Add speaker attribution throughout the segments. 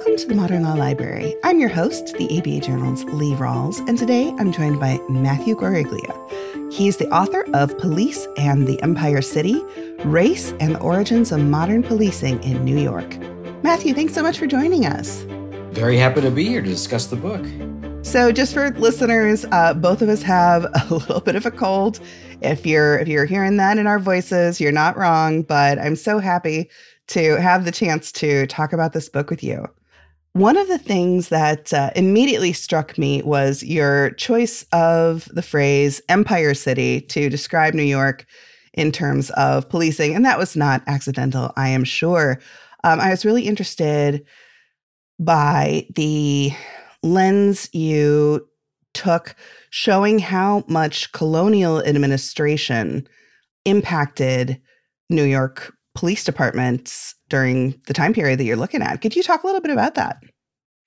Speaker 1: Welcome to the Modern Law Library. I'm your host, the ABA Journal's Lee Rawles, and today I'm joined by Matthew Guariglia. He's the author of Police and the Empire City Race and the Origins of Modern Policing in New York. Matthew, thanks so much for joining us.
Speaker 2: Very happy to be here to discuss the book.
Speaker 1: So, just for listeners, uh, both of us have a little bit of a cold. If you're if you're hearing that in our voices, you're not wrong. But I'm so happy to have the chance to talk about this book with you. One of the things that uh, immediately struck me was your choice of the phrase Empire City to describe New York in terms of policing. And that was not accidental, I am sure. Um, I was really interested by the lens you took showing how much colonial administration impacted New York police departments during the time period that you're looking at. Could you talk a little bit about that?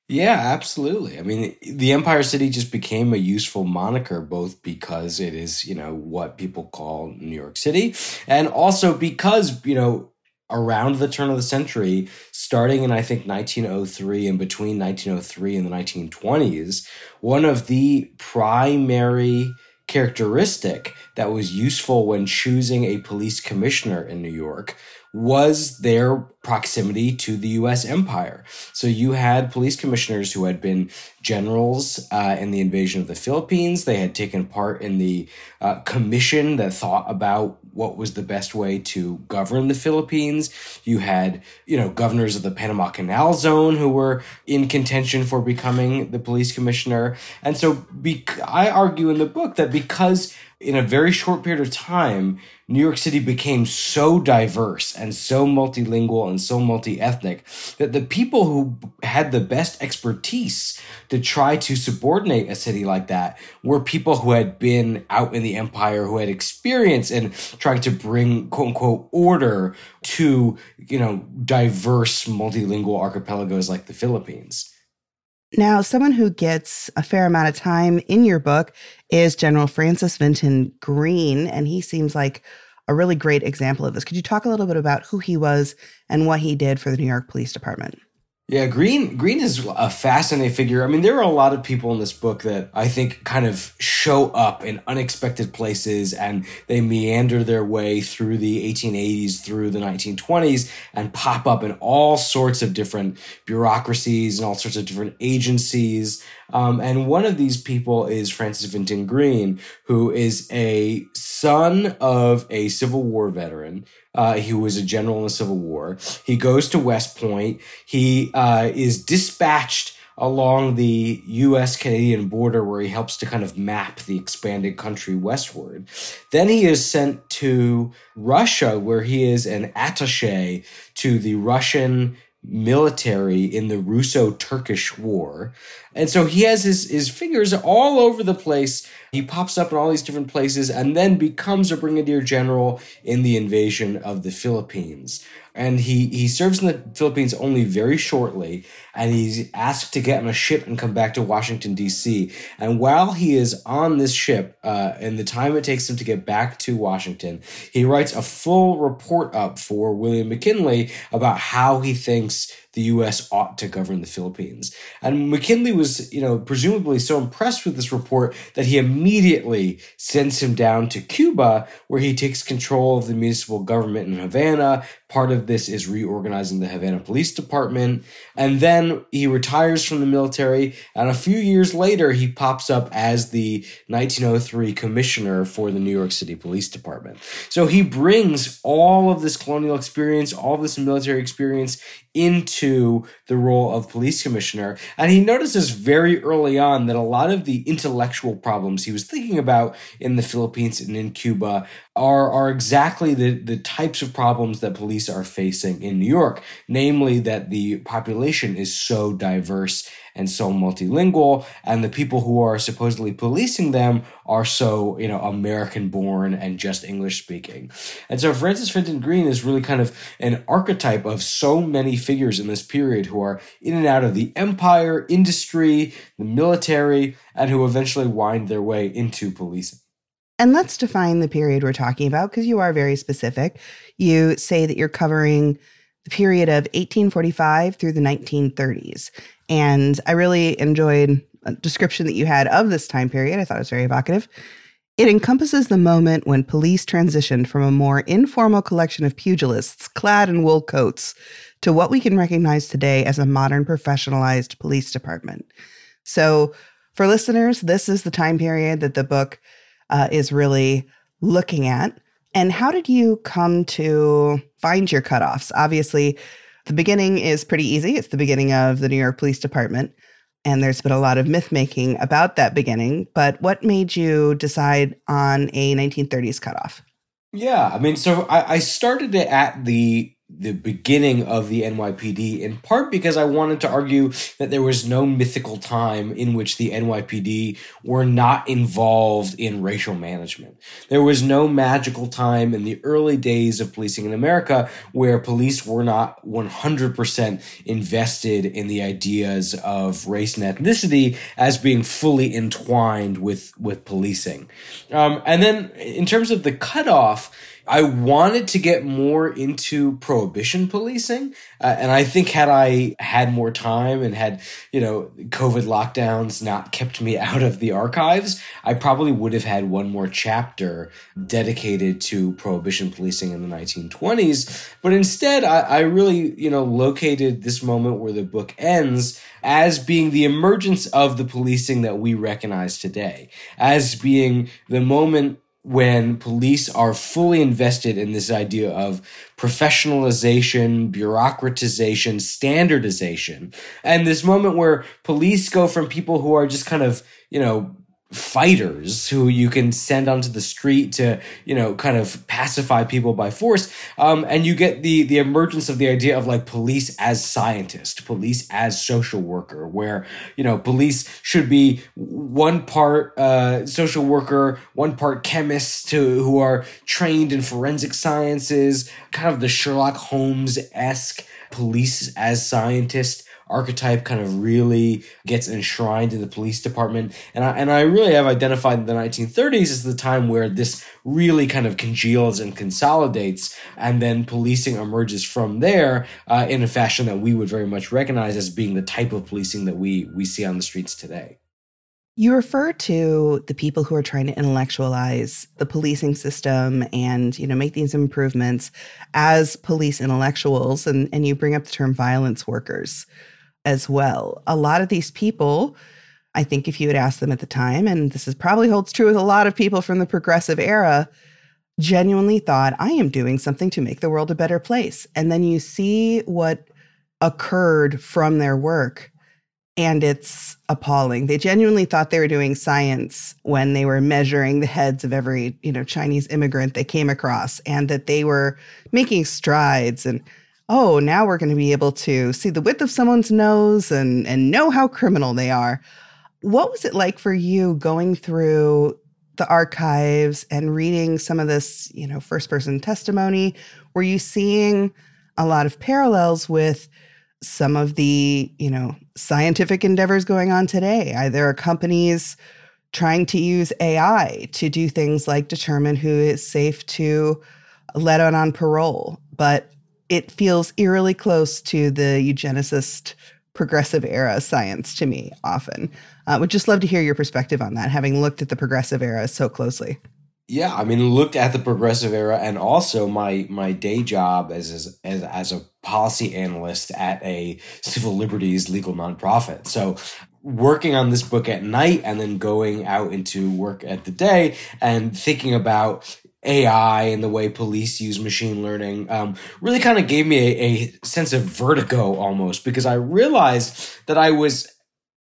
Speaker 2: Yeah, absolutely. I mean, the Empire City just became a useful moniker both because it is, you know, what people call New York City and also because, you know, around the turn of the century, starting in I think 1903 and between 1903 and the 1920s, one of the primary characteristic that was useful when choosing a police commissioner in New York was their proximity to the US empire. So you had police commissioners who had been generals uh, in the invasion of the Philippines. They had taken part in the uh, commission that thought about what was the best way to govern the Philippines. You had, you know, governors of the Panama Canal Zone who were in contention for becoming the police commissioner. And so be- I argue in the book that because in a very short period of time, New York City became so diverse and so multilingual and so multi ethnic that the people who had the best expertise to try to subordinate a city like that were people who had been out in the empire, who had experience in trying to bring quote unquote order to, you know, diverse multilingual archipelagos like the Philippines.
Speaker 1: Now, someone who gets a fair amount of time in your book is General Francis Vinton Green, and he seems like a really great example of this. Could you talk a little bit about who he was and what he did for the New York Police Department?
Speaker 2: Yeah, Green Green is a fascinating figure. I mean, there are a lot of people in this book that I think kind of show up in unexpected places and they meander their way through the 1880s through the 1920s and pop up in all sorts of different bureaucracies and all sorts of different agencies. Um, and one of these people is Francis Vinton Green, who is a son of a Civil War veteran uh, he was a general in the Civil War. He goes to West Point. He uh, is dispatched along the US Canadian border where he helps to kind of map the expanded country westward. Then he is sent to Russia where he is an attache to the Russian military in the Russo-Turkish War. And so he has his, his fingers all over the place. He pops up in all these different places and then becomes a brigadier general in the invasion of the Philippines and he he serves in the Philippines only very shortly, and he's asked to get on a ship and come back to Washington D.C. And while he is on this ship, uh, and the time it takes him to get back to Washington, he writes a full report up for William McKinley about how he thinks the U.S. ought to govern the Philippines. And McKinley was, you know, presumably so impressed with this report that he immediately sends him down to Cuba, where he takes control of the municipal government in Havana. Part of this is reorganizing the Havana Police Department. And then he retires from the military. And a few years later, he pops up as the 1903 commissioner for the New York City Police Department. So he brings all of this colonial experience, all of this military experience into the role of police commissioner. And he notices very early on that a lot of the intellectual problems he was thinking about in the Philippines and in Cuba are, are exactly the, the types of problems that police are facing in New York, namely that the population is so diverse and so multilingual, and the people who are supposedly policing them are so, you know, American born and just English speaking. And so Francis Vinton Green is really kind of an archetype of so many figures in this period who are in and out of the empire, industry, the military, and who eventually wind their way into policing.
Speaker 1: And let's define the period we're talking about because you are very specific. You say that you're covering the period of 1845 through the 1930s. And I really enjoyed a description that you had of this time period. I thought it was very evocative. It encompasses the moment when police transitioned from a more informal collection of pugilists clad in wool coats to what we can recognize today as a modern professionalized police department. So, for listeners, this is the time period that the book uh, is really looking at. And how did you come to find your cutoffs? Obviously, the beginning is pretty easy. It's the beginning of the New York Police Department. And there's been a lot of myth making about that beginning. But what made you decide on a 1930s cutoff?
Speaker 2: Yeah, I mean, so I, I started it at the the beginning of the NYPD in part because I wanted to argue that there was no mythical time in which the NYPD were not involved in racial management. There was no magical time in the early days of policing in America where police were not 100% invested in the ideas of race and ethnicity as being fully entwined with, with policing. Um, and then in terms of the cutoff, I wanted to get more into prohibition policing. Uh, and I think had I had more time and had, you know, COVID lockdowns not kept me out of the archives, I probably would have had one more chapter dedicated to prohibition policing in the 1920s. But instead, I, I really, you know, located this moment where the book ends as being the emergence of the policing that we recognize today, as being the moment when police are fully invested in this idea of professionalization, bureaucratization, standardization, and this moment where police go from people who are just kind of, you know, fighters who you can send onto the street to you know kind of pacify people by force. Um, and you get the the emergence of the idea of like police as scientist police as social worker where you know police should be one part uh, social worker one part chemist to, who are trained in forensic sciences kind of the sherlock holmes-esque police as scientist archetype kind of really gets enshrined in the police department. And I, and I really have identified the 1930s as the time where this really kind of congeals and consolidates, and then policing emerges from there uh, in a fashion that we would very much recognize as being the type of policing that we we see on the streets today.
Speaker 1: You refer to the people who are trying to intellectualize the policing system and, you know, make these improvements as police intellectuals and, and you bring up the term violence workers as well. A lot of these people, I think if you had asked them at the time, and this is probably holds true with a lot of people from the progressive era, genuinely thought, I am doing something to make the world a better place. And then you see what occurred from their work and it's appalling. They genuinely thought they were doing science when they were measuring the heads of every, you know, Chinese immigrant they came across and that they were making strides and oh, now we're going to be able to see the width of someone's nose and and know how criminal they are. What was it like for you going through the archives and reading some of this, you know, first person testimony? Were you seeing a lot of parallels with some of the, you know, scientific endeavors going on today? There are companies trying to use AI to do things like determine who is safe to let on on parole. But it feels eerily close to the eugenicist progressive era science to me often. Uh, would just love to hear your perspective on that, having looked at the progressive era so closely.
Speaker 2: Yeah, I mean, looked at the progressive era, and also my my day job as as as, as a policy analyst at a civil liberties legal nonprofit. So working on this book at night and then going out into work at the day and thinking about AI and the way police use machine learning um, really kind of gave me a, a sense of vertigo almost because I realized that I was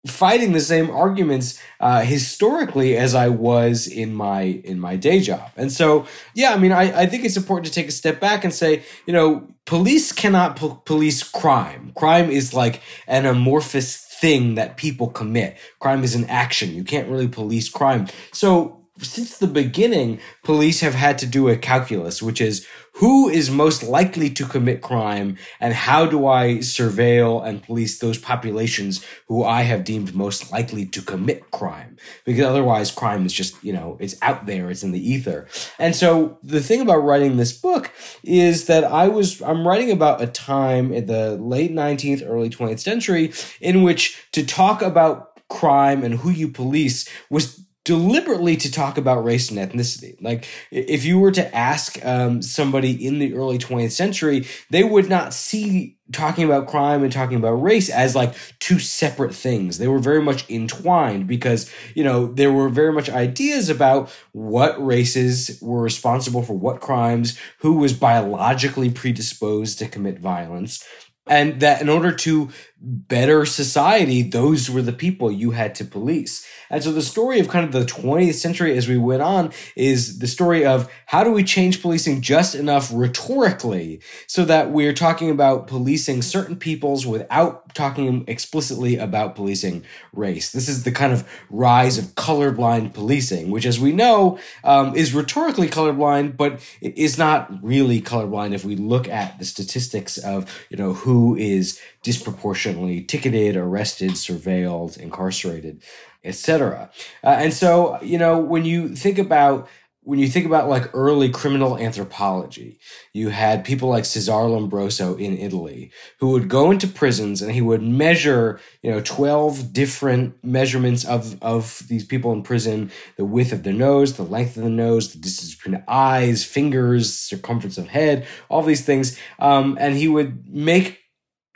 Speaker 2: fighting the same arguments uh, historically as I was in my in my day job. And so, yeah, I mean, I, I think it's important to take a step back and say, you know, police cannot po- police crime. Crime is like an amorphous thing that people commit. Crime is an action. You can't really police crime. So since the beginning, police have had to do a calculus, which is who is most likely to commit crime and how do I surveil and police those populations who I have deemed most likely to commit crime? Because otherwise crime is just, you know, it's out there, it's in the ether. And so the thing about writing this book is that I was, I'm writing about a time in the late 19th, early 20th century in which to talk about crime and who you police was deliberately to talk about race and ethnicity. Like, if you were to ask um, somebody in the early 20th century, they would not see talking about crime and talking about race as like two separate things. They were very much entwined because, you know, there were very much ideas about what races were responsible for what crimes, who was biologically predisposed to commit violence and that in order to better society, those were the people you had to police. And so the story of kind of the 20th century as we went on is the story of how do we change policing just enough rhetorically so that we're talking about policing certain peoples without talking explicitly about policing race. This is the kind of rise of colorblind policing, which as we know um, is rhetorically colorblind, but it is not really colorblind if we look at the statistics of, you know, who is disproportionately ticketed, arrested, surveilled, incarcerated etc. Uh, and so, you know, when you think about when you think about like early criminal anthropology, you had people like Cesare Lombroso in Italy who would go into prisons and he would measure, you know, 12 different measurements of, of these people in prison, the width of their nose, the length of the nose, the distance between eyes, fingers, circumference of head, all these things. Um, and he would make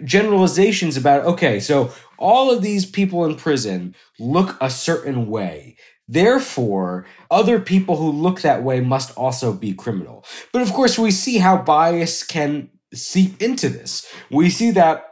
Speaker 2: generalizations about, okay, so all of these people in prison look a certain way. Therefore, other people who look that way must also be criminal. But of course, we see how bias can seep into this. We see that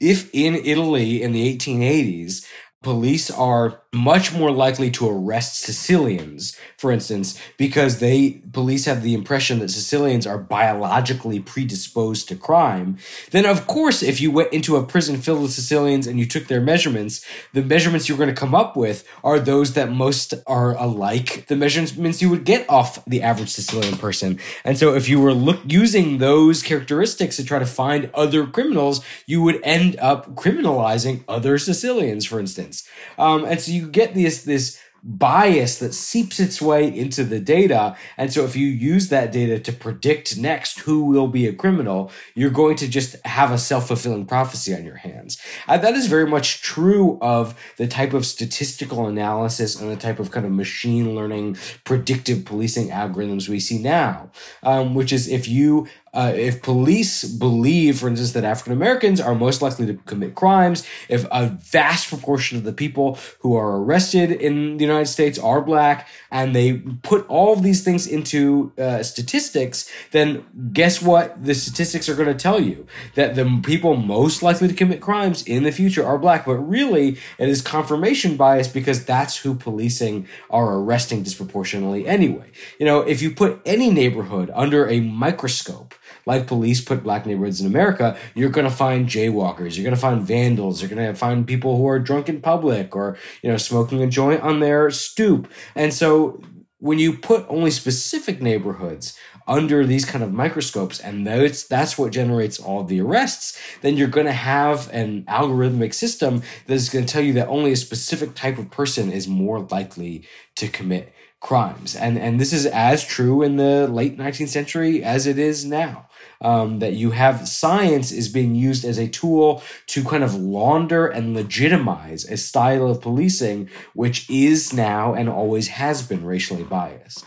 Speaker 2: if in Italy in the 1880s, police are much more likely to arrest Sicilians, for instance, because they police have the impression that Sicilians are biologically predisposed to crime, then of course if you went into a prison filled with Sicilians and you took their measurements, the measurements you're going to come up with are those that most are alike the measurements you would get off the average Sicilian person. And so if you were look using those characteristics to try to find other criminals, you would end up criminalizing other Sicilians, for instance. Um, and so you get this this bias that seeps its way into the data. And so if you use that data to predict next who will be a criminal, you're going to just have a self-fulfilling prophecy on your hands. And that is very much true of the type of statistical analysis and the type of kind of machine learning predictive policing algorithms we see now, um, which is if you uh, if police believe, for instance, that African Americans are most likely to commit crimes, if a vast proportion of the people who are arrested in the United States are black, and they put all of these things into uh, statistics, then guess what? The statistics are going to tell you that the people most likely to commit crimes in the future are black. But really, it is confirmation bias because that's who policing are arresting disproportionately anyway. You know, if you put any neighborhood under a microscope, like police put black neighborhoods in America, you're going to find jaywalkers, you're going to find vandals, you're going to find people who are drunk in public or, you know, smoking a joint on their stoop. And so when you put only specific neighborhoods under these kind of microscopes and that's that's what generates all the arrests then you're going to have an algorithmic system that's going to tell you that only a specific type of person is more likely to commit crimes and and this is as true in the late 19th century as it is now um, that you have science is being used as a tool to kind of launder and legitimize a style of policing which is now and always has been racially biased.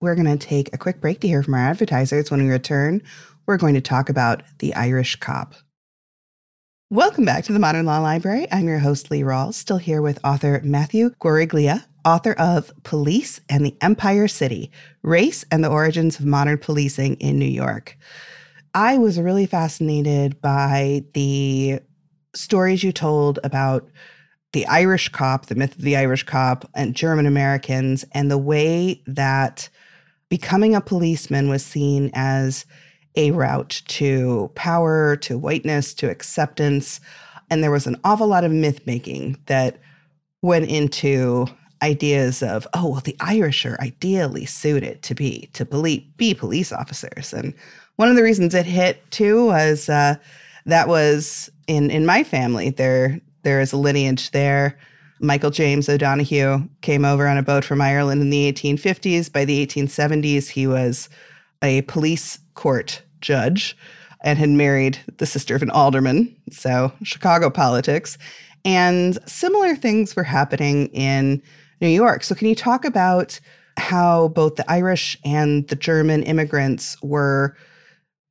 Speaker 1: We're going to take a quick break to hear from our advertisers. When we return, we're going to talk about the Irish cop. Welcome back to the Modern Law Library. I'm your host, Lee Rawles, still here with author Matthew Guariglia, author of Police and the Empire City Race and the Origins of Modern Policing in New York. I was really fascinated by the stories you told about the Irish cop, the myth of the Irish cop, and German Americans, and the way that becoming a policeman was seen as a route to power, to whiteness, to acceptance. And there was an awful lot of myth making that went into ideas of, oh, well, the Irish are ideally suited to be to be, be police officers. And one of the reasons it hit too was uh, that was in in my family. There there is a lineage there. Michael James O'Donoghue came over on a boat from Ireland in the 1850s. By the 1870s, he was a police court judge and had married the sister of an alderman. So, Chicago politics. And similar things were happening in New York. So, can you talk about how both the Irish and the German immigrants were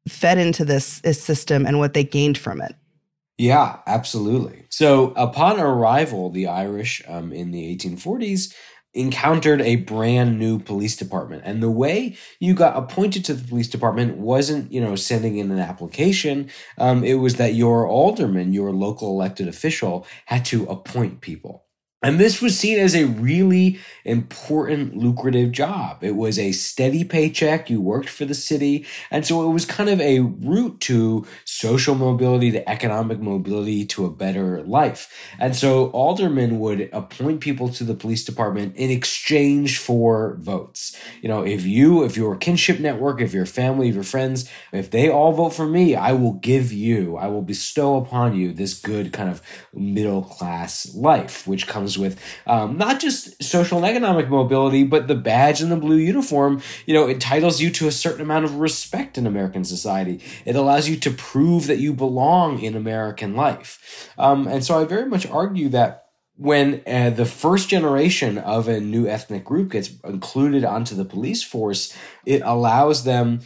Speaker 1: fed into this, this system and what they gained from it?
Speaker 2: Yeah, absolutely. So, upon arrival, the Irish um, in the 1840s encountered a brand new police department. And the way you got appointed to the police department wasn't, you know, sending in an application. Um, it was that your alderman, your local elected official, had to appoint people. And this was seen as a really important, lucrative job. It was a steady paycheck. You worked for the city. And so it was kind of a route to social mobility, to economic mobility, to a better life. And so aldermen would appoint people to the police department in exchange for votes. You know, if you, if your kinship network, if your family, if your friends, if they all vote for me, I will give you, I will bestow upon you this good kind of middle class life, which comes comes with um, not just social and economic mobility, but the badge and the blue uniform, you know, entitles you to a certain amount of respect in American society. It allows you to prove that you belong in American life. Um, and so I very much argue that when uh, the first generation of a new ethnic group gets included onto the police force, it allows them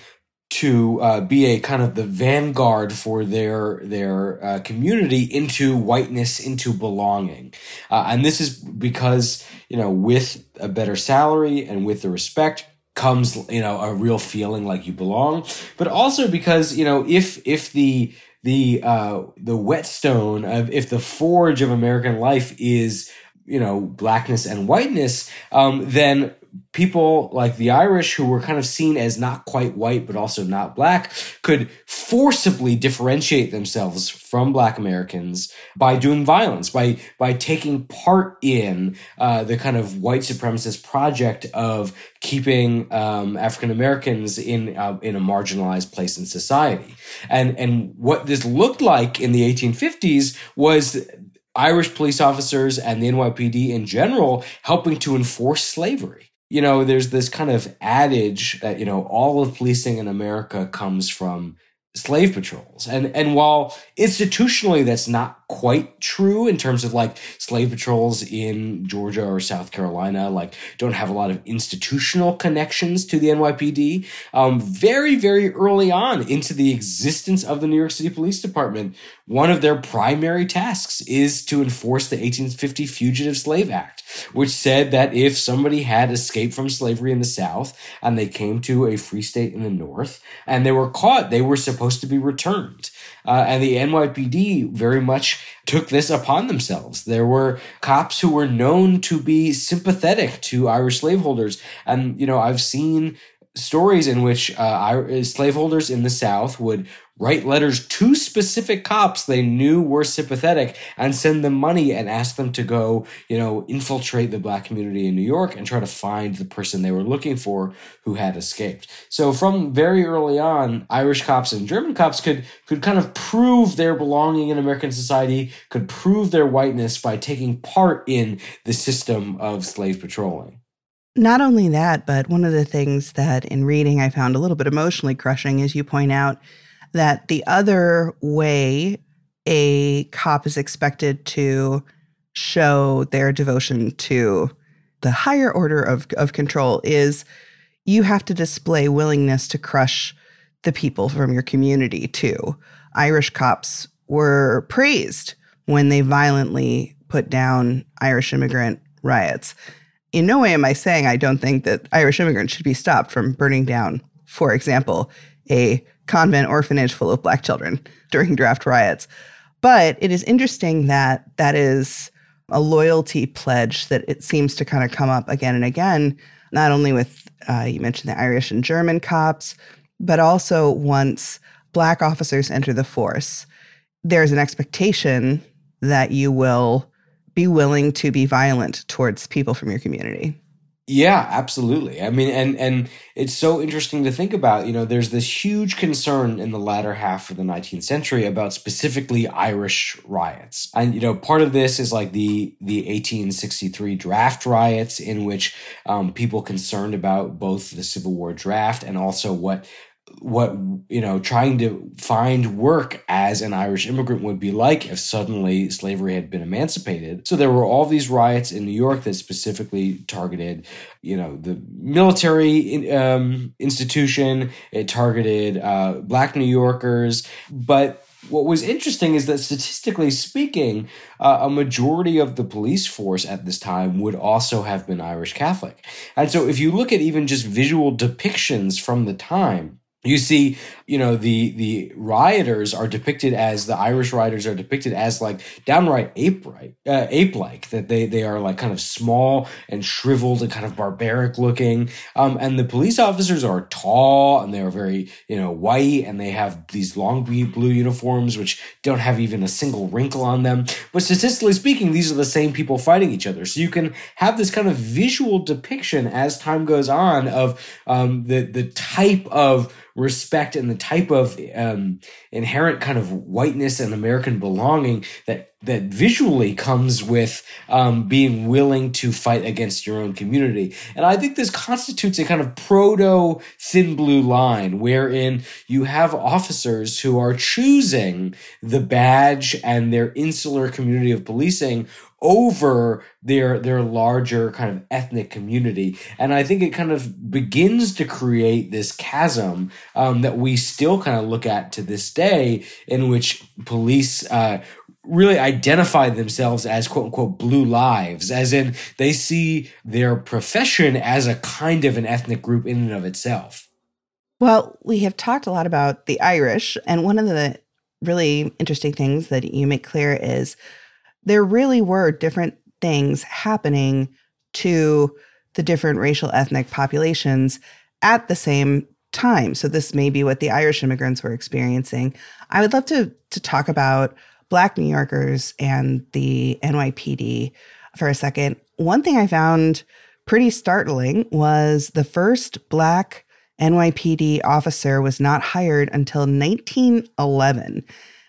Speaker 2: to uh, be a kind of the vanguard for their their uh, community into whiteness, into belonging, uh, and this is because you know with a better salary and with the respect comes you know a real feeling like you belong, but also because you know if if the the uh, the whetstone of if the forge of American life is you know blackness and whiteness, um, then people like the Irish, who were kind of seen as not quite white but also not black, could forcibly differentiate themselves from Black Americans by doing violence, by by taking part in uh, the kind of white supremacist project of keeping um, African Americans in uh, in a marginalized place in society. And and what this looked like in the 1850s was Irish police officers and the NYPD in general helping to enforce slavery you know, there's this kind of adage that, you know, all of policing in America comes from slave patrols. And and while institutionally that's not quite true in terms of like slave patrols in Georgia or South Carolina, like don't have a lot of institutional connections to the NYPD. Um, very, very early on into the existence of the New York City Police Department, one of their primary tasks is to enforce the 1850 Fugitive Slave Act, which said that if somebody had escaped from slavery in the South and they came to a free state in the North and they were caught, they were supposed to be returned. Uh, and the NYPD very much took this upon themselves. There were cops who were known to be sympathetic to Irish slaveholders. And, you know, I've seen stories in which uh, slaveholders in the South would write letters to specific cops they knew were sympathetic and send them money and ask them to go, you know, infiltrate the black community in New York and try to find the person they were looking for who had escaped. So from very early on, Irish cops and German cops could could kind of prove their belonging in American society, could prove their whiteness by taking part in the system of slave patrolling.
Speaker 1: Not only that, but one of the things that in reading I found a little bit emotionally crushing, as you point out, that the other way a cop is expected to show their devotion to the higher order of, of control is you have to display willingness to crush the people from your community too. Irish cops were praised when they violently put down Irish immigrant riots. In no way am I saying I don't think that Irish immigrants should be stopped from burning down, for example, a convent orphanage full of black children during draft riots. But it is interesting that that is a loyalty pledge that it seems to kind of come up again and again, not only with, uh, you mentioned the Irish and German cops, but also once black officers enter the force, there's an expectation that you will be willing to be violent towards people from your community.
Speaker 2: Yeah, absolutely. I mean, and and it's so interesting to think about. You know, there's this huge concern in the latter half of the 19th century about specifically Irish riots, and you know, part of this is like the the 1863 draft riots, in which um, people concerned about both the Civil War draft and also what what you know trying to find work as an irish immigrant would be like if suddenly slavery had been emancipated. So there were all these riots in new york that specifically targeted you know the military um, institution. It targeted uh, black new yorkers. But what was interesting is that statistically speaking, uh, a majority of the police force at this time would also have been Irish Catholic. And so if you look at even just visual depictions from the time, you see you know the the rioters are depicted as the irish rioters are depicted as like downright ape right uh, ape like that they they are like kind of small and shriveled and kind of barbaric looking. Um, and the police officers are tall and they are very you know white and they have these long blue uniforms which don't have even a single wrinkle on them. But statistically speaking these are the same people fighting each other. So you can have this kind of visual depiction as time goes on of um, the the type of respect and the type of um, inherent kind of whiteness and American belonging that that visually comes with um, being willing to fight against your own community. And I think this constitutes a kind of proto thin blue line wherein you have officers who are choosing the badge and their insular community of policing over their their larger kind of ethnic community and i think it kind of begins to create this chasm um, that we still kind of look at to this day in which police uh, really identify themselves as quote unquote blue lives, as in they see their profession as a kind of an ethnic group in and of itself.
Speaker 1: Well, we have talked a lot about the Irish, and one of the really interesting things that you make clear is there really were different things happening to the different racial ethnic populations at the same time. So this may be what the Irish immigrants were experiencing. I would love to to talk about Black New Yorkers and the NYPD for a second. One thing I found pretty startling was the first Black NYPD officer was not hired until 1911.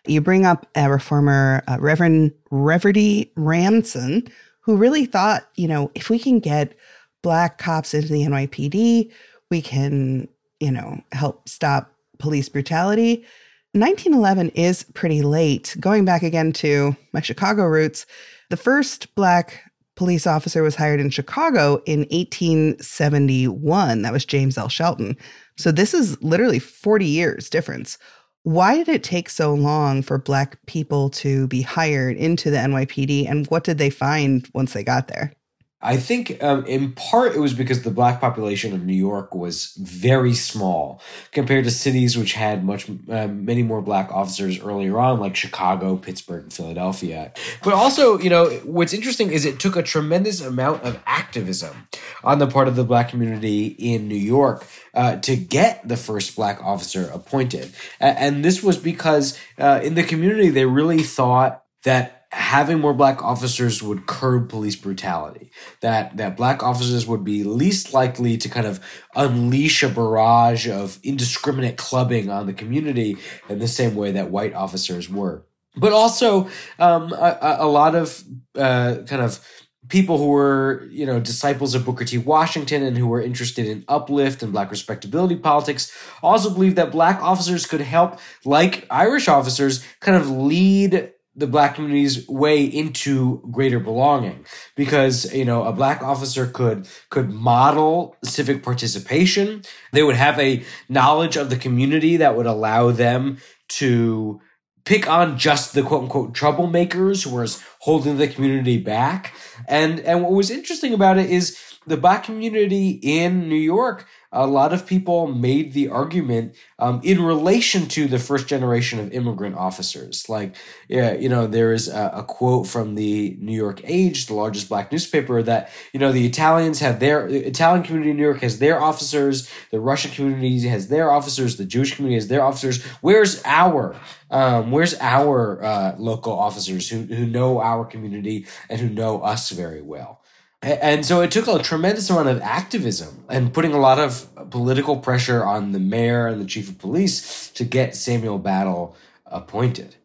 Speaker 1: You bring up a reformer, uh, Reverend Reverdy Ransom, who really thought, you know, if we can get Black cops into the NYPD, we can, you know, help stop police brutality. 1911 is pretty late. Going back again to my Chicago roots, the first Black police officer was hired in Chicago in 1871. That was James L. Shelton. So this is literally 40 years difference. Why did it take so long for Black people to be hired into the NYPD? And what did they find once they got there?
Speaker 2: I think um, in part it was because the black population of New York was very small compared to cities which had much uh, many more black officers earlier on, like Chicago, Pittsburgh, and Philadelphia. But also, you know, what's interesting is it took a tremendous amount of activism on the part of the black community in New York uh, to get the first black officer appointed, and this was because uh, in the community they really thought that having more black officers would curb police brutality. That that black officers would be least likely to kind of unleash a barrage of indiscriminate clubbing on the community in the same way that white officers were. But also um, a, a, lot of uh, kind of people who were you know disciples of booker t. Washington and who were interested in uplift and black respectability politics also believed that black officers could help like irish officers kind of lead the black community's way into greater belonging. Because you know a black officer could could model civic participation. They would have a knowledge of the community that would allow them to pick on just the quote unquote troublemakers who was holding the community back. And and what was interesting about it is the black community in New York a lot of people made the argument um, in relation to the first generation of immigrant officers. Like, yeah, you know, there is a, a, quote from the New York Age, the largest black newspaper, that you know the Italians have their the Italian community in New York has their officers, the Russian community has their officers, the Jewish community has their officers. Where's our um, where's our uh, local officers who who know our community and who know us very well? And so it took a tremendous amount of activism and putting a lot of political pressure on the mayor and the chief of police to get Samuel Battle appointed.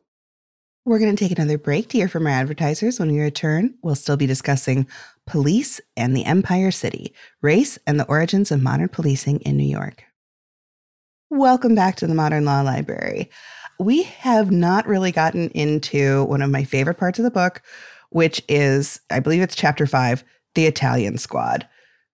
Speaker 1: We're going to take another break to hear from our advertisers. When we return, we'll still be discussing police and the Empire City, race and the origins of modern policing in New York. Welcome back to the Modern Law Library. We have not really gotten into one of my favorite parts of the book, which is, I believe it's chapter five the Italian squad.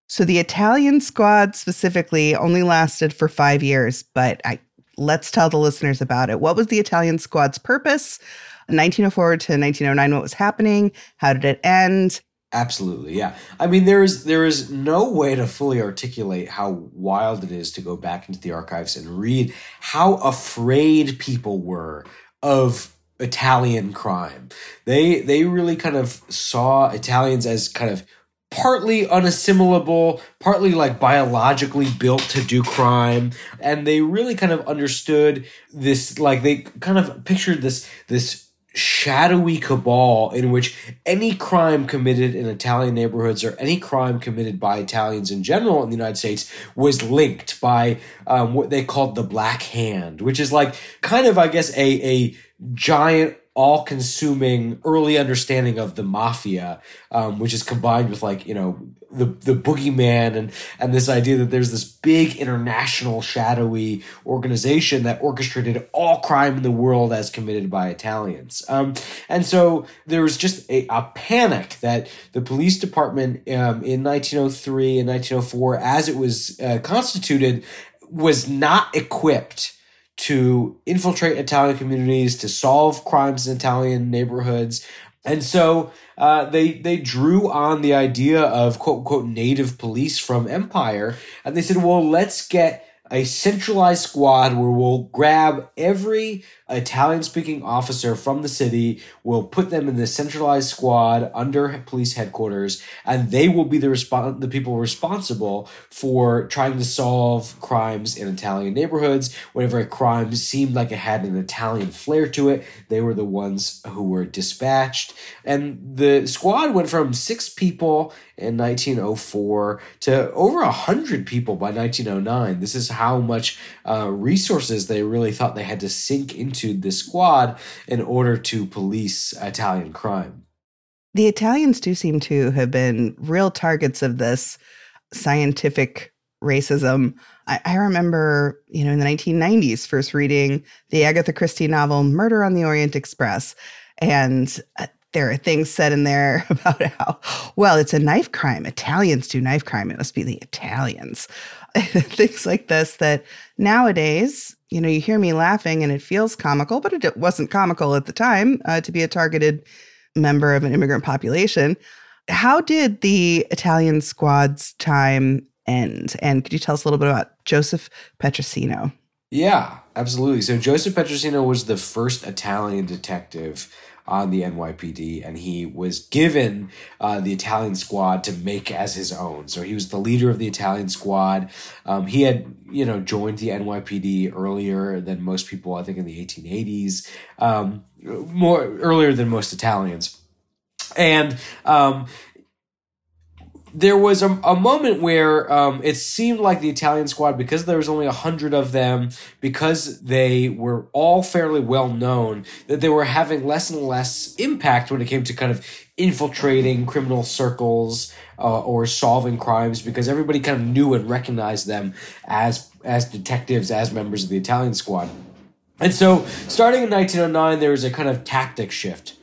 Speaker 1: So the Italian squad specifically only lasted for five years, but I let's tell the listeners about it. What was the Italian squad's purpose? 1904 to 1909, what was happening? How did it end?
Speaker 2: Absolutely, yeah. I mean, there is there is no way to fully articulate how wild it is to go back into the archives and read how afraid people were of Italian crime. They they really kind of saw Italians as kind of partly unassimilable, partly like biologically built to do crime. And they really kind of understood this, like they kind of pictured this, this shadowy cabal in which any crime committed in Italian neighborhoods or any crime committed by Italians in general in the United States was linked by um, what they called the Black Hand, which is like kind of, I guess, a, a giant all consuming early understanding of the mafia, um, which is combined with like, you know, the, the boogeyman and, and this idea that there's this big international shadowy organization that orchestrated all crime in the world as committed by Italians. Um, and so there was just a, a panic that the police department um, in 1903 and 1904, as it was uh, constituted, was not equipped to infiltrate Italian communities, to solve crimes in Italian neighborhoods. And so uh, they they drew on the idea of quote unquote native police from Empire, and they said, well, let's get a centralized squad where we'll grab every Italian speaking officer from the city, we'll put them in the centralized squad under police headquarters, and they will be the the people responsible for trying to solve crimes in Italian neighborhoods. Whenever a crime seemed like it had an Italian flair to it, they were the ones who were dispatched. And the squad went from six people in 1904 to over 100 people by 1909. This is how much uh, resources they really thought they had to sink into the squad in order to police Italian crime.
Speaker 1: The Italians do seem to have been real targets of this scientific racism. I, I, remember, you know, in the 1990s, first reading the Agatha Christie novel Murder on the Orient Express. And uh, there are things said in there about how, well, it's a knife crime. Italians do knife crime. It must be the Italians. things like this that nowadays, you know, you hear me laughing and it feels comical, but it wasn't comical at the time uh, to be a targeted member of an immigrant population. How did the Italian squad's time end? And could you tell us a little bit about Joseph Petrosino?
Speaker 2: Yeah, absolutely. So Joseph Petrosino was the first Italian detective on the NYPD, and he was given uh, the Italian squad to make as his own. So he was the leader of the Italian squad. Um, he had, you know, joined the NYPD earlier than most people, I think, in the 1880s, um, more earlier than most Italians. And um, there was a, a moment where um, it seemed like the Italian squad, because there was only a hundred of them, because they were all fairly well known, that they were having less and less impact when it came to kind of infiltrating criminal circles uh, or solving crimes, because everybody kind of knew and recognized them as as detectives, as members of the Italian squad. And so, starting in 1909, there was a kind of tactic shift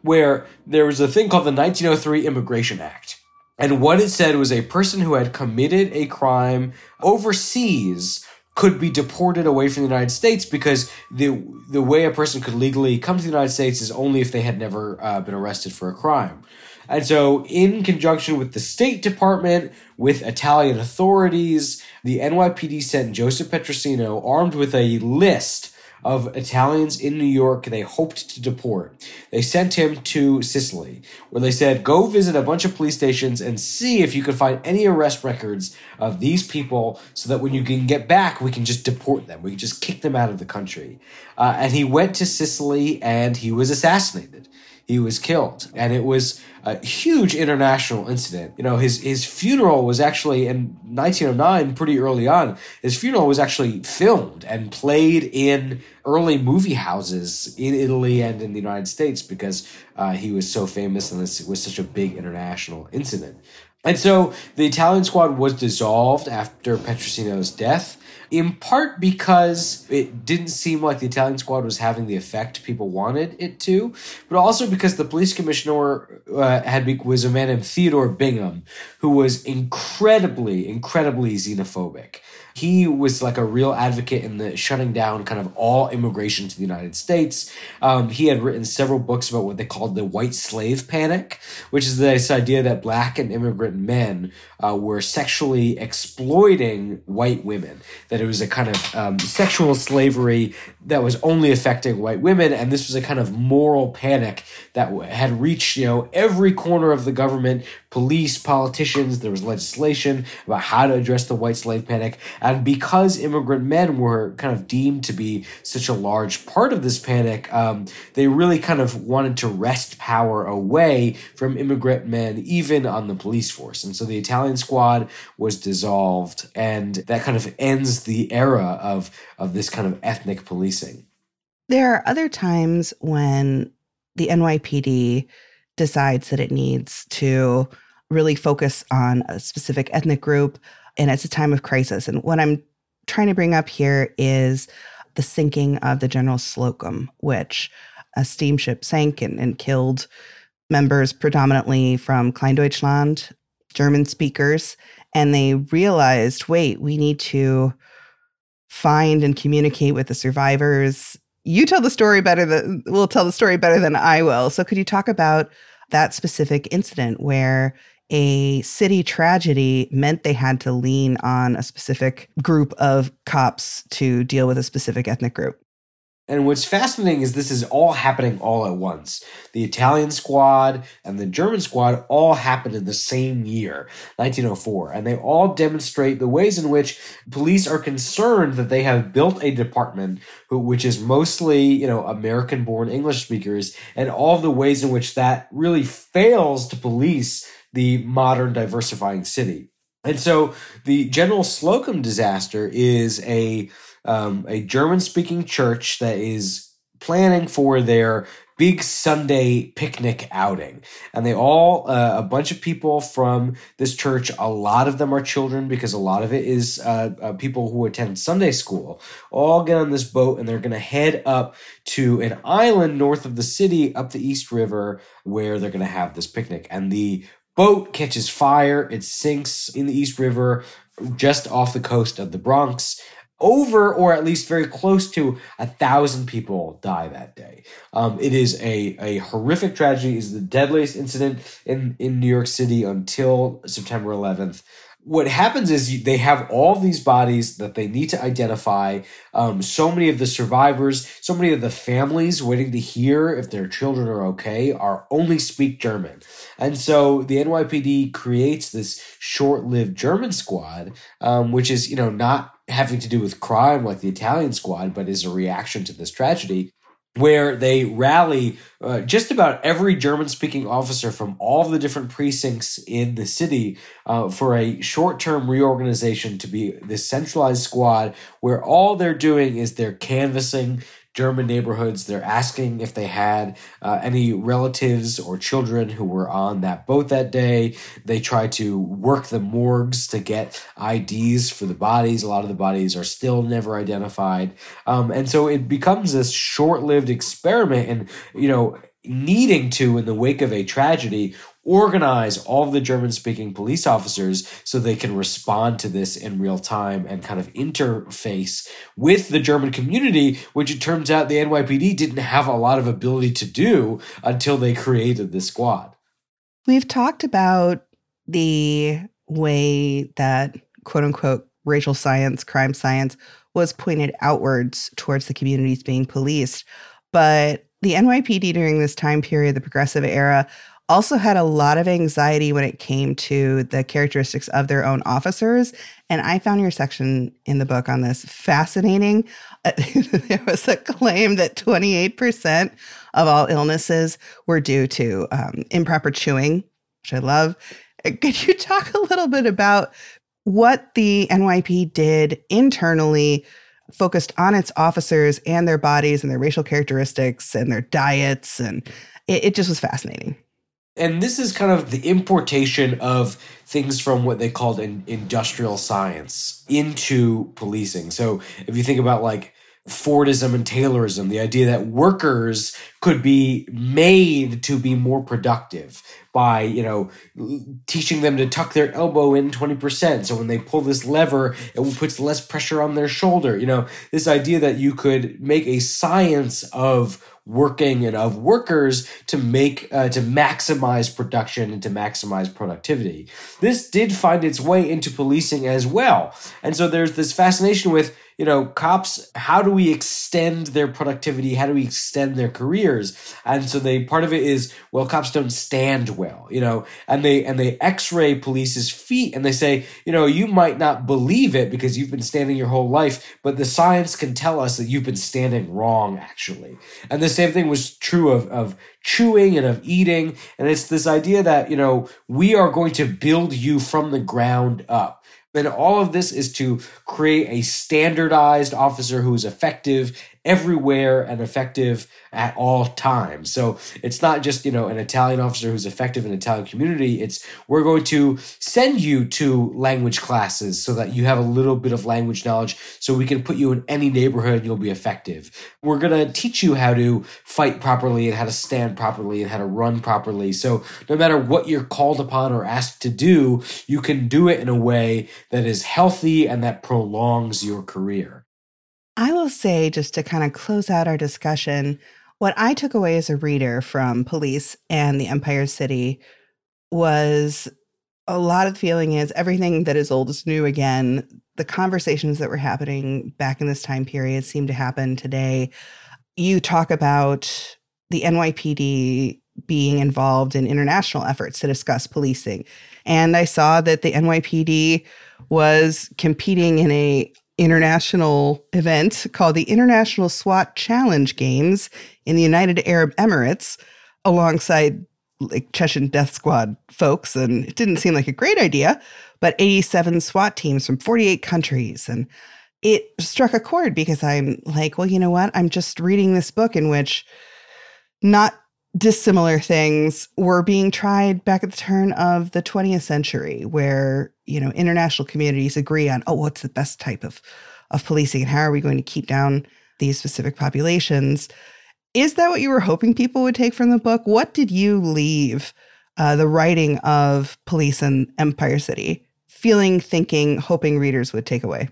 Speaker 2: where there was a thing called the 1903 Immigration Act and what it said was a person who had committed a crime overseas could be deported away from the United States because the the way a person could legally come to the United States is only if they had never uh, been arrested for a crime. And so, in conjunction with the State Department, with Italian authorities, the NYPD sent Joseph Petrosino armed with a list of Italians in New York they hoped to deport. They sent him to Sicily, where they said, Go visit a bunch of police stations and see if you can find any arrest records of these people so that when you can get back, we can just deport them. We can just kick them out of the country. Uh, and he went to Sicily and he was assassinated he was killed. And it was a huge international incident. You know, his, his funeral was actually in 1909, pretty early on, his funeral was actually filmed and played in early movie houses in Italy and in the United States because uh, he was so famous and this was such a big international incident. And so the Italian squad was dissolved after Petrosino's death in part because it didn't seem like the Italian squad was having the effect people wanted it to, but also because the police commissioner uh, had was a man named Theodore Bingham, who was incredibly, incredibly xenophobic he was like a real advocate in the shutting down kind of all immigration to the United States. Um, he had written several books about what they called the white slave panic, which is this idea that black and immigrant men uh, were sexually exploiting white women, that it was a kind of um, sexual slavery that was only affecting white women, and this was a kind of moral panic that had reached you know every corner of the government, police, politicians. There was legislation about how to address the white slave panic, and because immigrant men were kind of deemed to be such a large part of this panic, um, they really kind of wanted to wrest power away from immigrant men, even on the police force. And so the Italian squad was dissolved, and that kind of ends the era of of this kind of ethnic policing.
Speaker 1: There are other times when the NYPD decides that it needs to really focus on a specific ethnic group and it's a time of crisis. And what I'm trying to bring up here is the sinking of the General Slocum, which a steamship sank and, and killed members predominantly from Kleindeutschland, German speakers. And they realized wait, we need to find and communicate with the survivors. You tell the story better than we'll tell the story better than I will. So could you talk about that specific incident where a city tragedy meant they had to lean on a specific group of cops to deal with a specific ethnic group.
Speaker 2: And what's fascinating is this is all happening all at once. The Italian squad and the German squad all happened in the same year, 1904, and they all demonstrate the ways in which police are concerned that they have built a department who, which is mostly, you know, American-born English speakers, and all the ways in which that really fails to police the modern diversifying city. And so the General Slocum disaster is a um, a German speaking church that is planning for their big Sunday picnic outing. And they all, uh, a bunch of people from this church, a lot of them are children because a lot of it is uh, uh, people who attend Sunday school, all get on this boat and they're going to head up to an island north of the city up the East River where they're going to have this picnic. And the boat catches fire. It sinks in the East River just off the coast of the Bronx. Over or at least very close to a thousand people die that day. Um, it is a, a horrific tragedy. It is the deadliest incident in, in New York City until September 11th what happens is they have all these bodies that they need to identify. Um, so many of the survivors, so many of the families waiting to hear if their children are okay are only speak German. And so the NYPD creates this short lived German squad, um, which is, you know, not having to do with crime like the Italian squad, but is a reaction to this tragedy where they rally uh, just about every German speaking officer from all the different precincts in the city uh, for a short term reorganization to be this centralized squad where all they're doing is they're canvassing German neighborhoods. They're asking if they had uh, any relatives or children who were on that boat that day. They try to work the morgues to get IDs for the bodies. A lot of the bodies are still never identified. Um, and so it becomes this short lived experiment and, you know, needing to, in the wake of a tragedy, organize all the German speaking police officers so they can respond to this in real time and kind of interface with the German community, which it turns out the NYPD didn't have a lot of ability to do until they created this squad.
Speaker 1: We've talked about the way that quote unquote racial science, crime science was pointed outwards towards the communities being policed. But the NYPD during this time period, the progressive era, also had a lot of anxiety when it came to the characteristics of their own officers. And I found your section in the book on this fascinating. There was a claim that 28% of all illnesses were due to um, improper chewing, which I love. Uh, could you talk a little bit about what the NYPD did internally? Focused on its officers and their bodies and their racial characteristics and their diets. And it, it just was fascinating.
Speaker 2: And this is kind of the importation of things from what they called an industrial science into policing. So if you think about like Fordism and Taylorism, the idea that workers could be made to be more productive by, you know, teaching them to tuck their elbow in 20%. So when they pull this lever, it puts less pressure on their shoulder. You know, this idea that you could make a science of working and of workers to make uh, to maximize production and to maximize productivity. This did find its way into policing as well. And so there's this fascination with you know, cops, how do we extend their productivity? How do we extend their careers? And so they part of it is, well, cops don't stand well, you know, and they and they x-ray police's feet and they say, you know, you might not believe it because you've been standing your whole life, but the science can tell us that you've been standing wrong, actually. And the same thing was true of, of chewing and of eating. And it's this idea that, you know, we are going to build you from the ground up. And all of this is to create a standardized officer who is effective everywhere and effective at all times. So it's not just, you know, an Italian officer who's effective in Italian community. It's we're going to send you to language classes so that you have a little bit of language knowledge so we can put you in any neighborhood and you'll be effective. We're going to teach you how to fight properly and how to stand properly and how to run properly. So no matter what you're called upon or asked to do, you can do it in a way that is healthy and that prolongs your career.
Speaker 1: I will say, just to kind of close out our discussion, what I took away as a reader from Police and the Empire City was a lot of the feeling is everything that is old is new again. The conversations that were happening back in this time period seem to happen today. You talk about the NYPD being involved in international efforts to discuss policing. And I saw that the NYPD was competing in a international event called the International SWAT Challenge Games in the United Arab Emirates alongside like Chechen Death Squad folks. And it didn't seem like a great idea, but 87 SWAT teams from 48 countries. And it struck a chord because I'm like, well, you know what? I'm just reading this book in which not dissimilar things were being tried back at the turn of the 20th century where you know international communities agree on oh what's the best type of of policing and how are we going to keep down these specific populations? Is that what you were hoping people would take from the book? What did you leave uh, the writing of police and empire city feeling thinking hoping readers would take away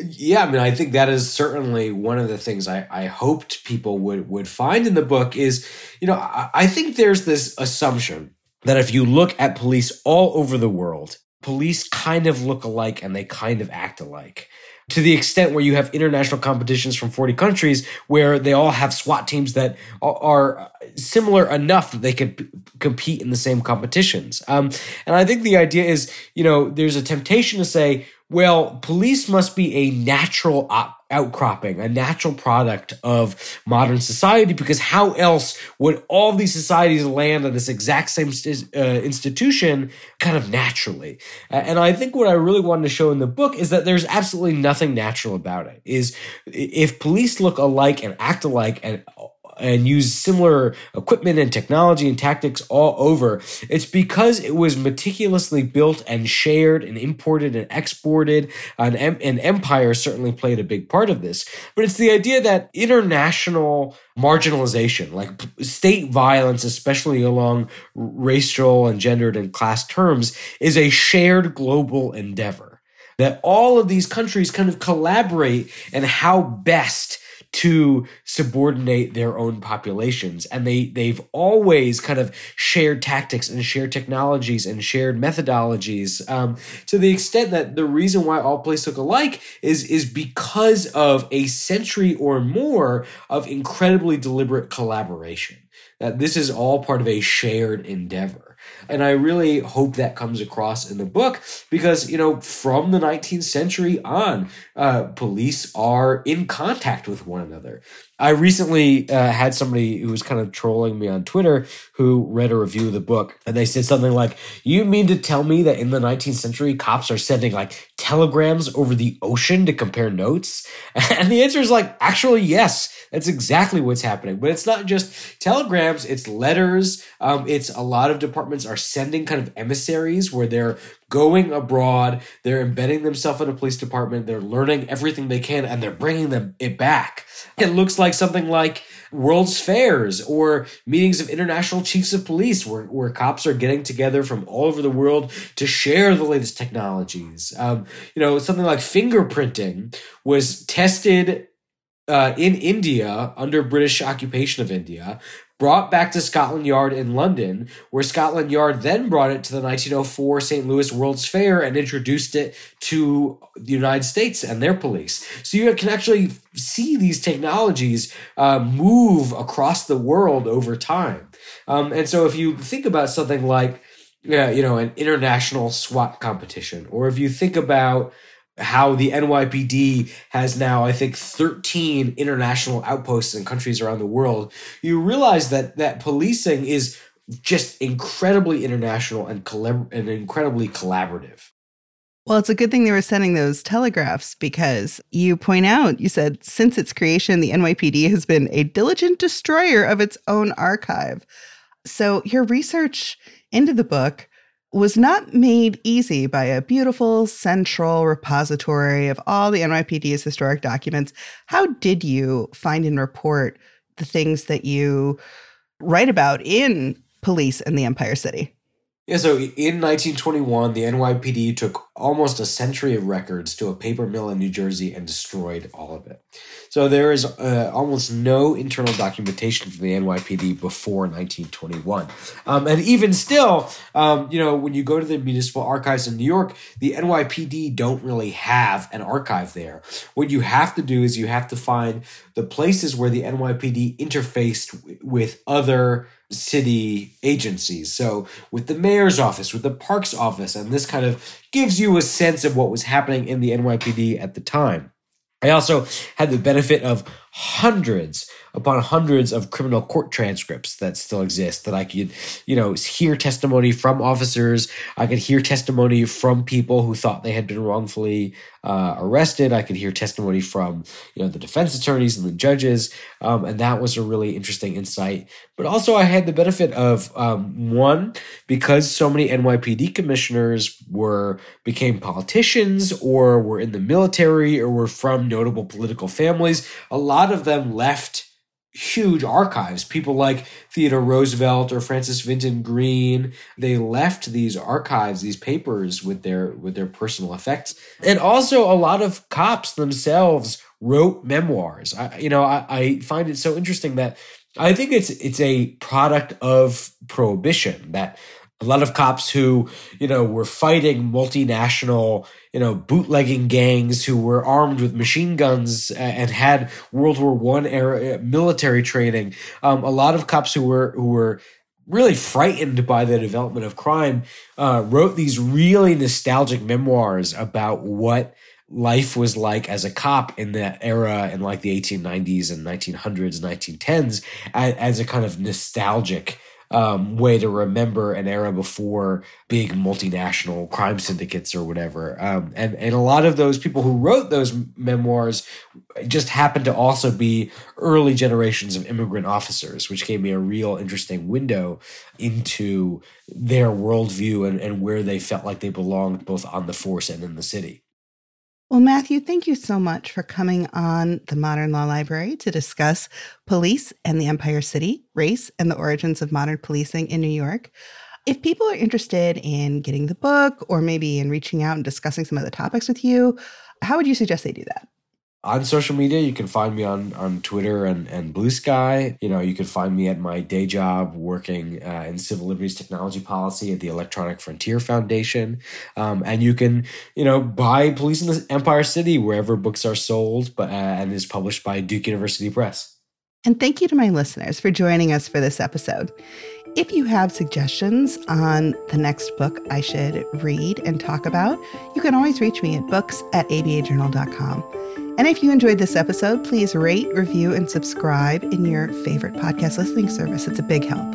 Speaker 2: yeah, I mean, I think that is certainly one of the things I, I hoped people would would find in the book is, you know, I, I think there's this assumption that if you look at police all over the world, police kind of look alike and they kind of act alike to the extent where you have international competitions from 40 countries where they all have SWAT teams that are similar enough that they could compete in the same competitions. Um, and I think the idea is, you know, there's a temptation to say, well, police must be a natural op- outcropping, a natural product of modern society, because how else would all these societies land on this exact same st- uh, institution kind of naturally? and I think what I really wanted to show in the book is that there's absolutely nothing natural about it. Is if police look alike and act alike and and use similar equipment and technology and tactics all over. It's because it was meticulously built and shared and imported and exported. And, and empire certainly played a big part of this. But it's the idea that international marginalization, like state violence, especially along racial and gendered and class terms, is a shared global endeavor. That all of these countries kind of collaborate and how best to subordinate their own populations. And they, they've always kind of shared tactics and shared technologies and shared methodologies um, to the extent that the reason why all places look alike is, is because of a century or more of incredibly deliberate collaboration. That this is all part of a shared endeavor. And I really hope that comes across in the book because, you know, from the 19th century on, uh, police are in contact with one another. I recently uh, had somebody who was kind of trolling me on Twitter who read a review of the book and they said something like, You mean to tell me that in the 19th century, cops are sending like telegrams over the ocean to compare notes? And the answer is like, Actually, yes, that's exactly what's happening. But it's not just telegrams, it's letters. Um, it's a lot of departments are sending kind of emissaries where they're going abroad, they're embedding themselves in a police department, they're learning everything they can, and they're bringing them it back. It looks like something like World's Fairs or meetings of international chiefs of police where, where cops are getting together from all over the world to share the latest technologies. Um, you know, something like fingerprinting was tested uh, in India under British occupation of India brought back to Scotland Yard in London, where Scotland Yard then brought it to the 1904 St. Louis World's Fair and introduced it to the United States and their police. So you can actually see these technologies uh, move across the world over time. Um, and so if you think about something like, yeah, you know, an international SWAT competition, or if you think about how the NYPD has now, I think, 13 international outposts in countries around the world, you realize that that policing is just incredibly international and, collab- and incredibly collaborative.
Speaker 1: Well, it's a good thing they were sending those telegraphs because you point out, you said, since its creation, the NYPD has been a diligent destroyer of its own archive. So your research into the book was not made easy by a beautiful central repository of all the NYPD's historic documents. How did you find and report the things that you write about in Police and the Empire City?
Speaker 2: Yeah, so in 1921, the NYPD took almost a century of records to a paper mill in New Jersey and destroyed all of it. So there is uh, almost no internal documentation from the NYPD before 1921. Um, and even still, um, you know, when you go to the municipal archives in New York, the NYPD don't really have an archive there. What you have to do is you have to find the places where the NYPD interfaced with other city agencies. So, with the mayor's office, with the parks office, and this kind of gives you a sense of what was happening in the NYPD at the time. I also had the benefit of hundreds upon hundreds of criminal court transcripts that still exist that I could, you know, hear testimony from officers. I could hear testimony from people who thought they had been wrongfully uh, arrested. I could hear testimony from, you know, the defense attorneys and the judges. Um, and that was a really interesting insight. But also I had the benefit of, um, one, because so many NYPD commissioners were, became politicians or were in the military or were from notable political families, a lot of them left huge archives. People like Theodore Roosevelt or Francis Vinton Green, they left these archives, these papers with their with their personal effects. And also a lot of cops themselves wrote memoirs. I, you know, I, I find it so interesting that I think it's it's a product of prohibition that a lot of cops who you know were fighting multinational you know bootlegging gangs who were armed with machine guns and had world war one era uh, military training. Um, a lot of cops who were who were really frightened by the development of crime uh, wrote these really nostalgic memoirs about what life was like as a cop in that era in like the 1890s and 1900s 1910s as, as a kind of nostalgic um, way to remember an era before big multinational crime syndicates or whatever. Um, and and a lot of those people who wrote those memoirs just happened to also be early generations of immigrant officers, which gave me a real interesting window into their worldview and, and where they felt like they belonged both on the force and in the city.
Speaker 1: Well, Matthew, thank you so much for coming on the Modern Law Library to discuss police and the Empire City, race, and the origins of modern policing in New York. If people are interested in getting the book or maybe in reaching out and discussing some of the topics with you, how would you suggest they do that?
Speaker 2: On social media, you can find me on on Twitter and and Bluesky. You know, you can find me at my day job working uh, in civil liberties technology policy at the Electronic Frontier Foundation. Um, and you can, you know, buy Police in the Empire City wherever books are sold, but uh, and is published by Duke University Press.
Speaker 1: And thank you to my listeners for joining us for this episode. If you have suggestions on the next book I should read and talk about, you can always reach me at books at abajournal.com. And if you enjoyed this episode, please rate, review, and subscribe in your favorite podcast listening service. It's a big help.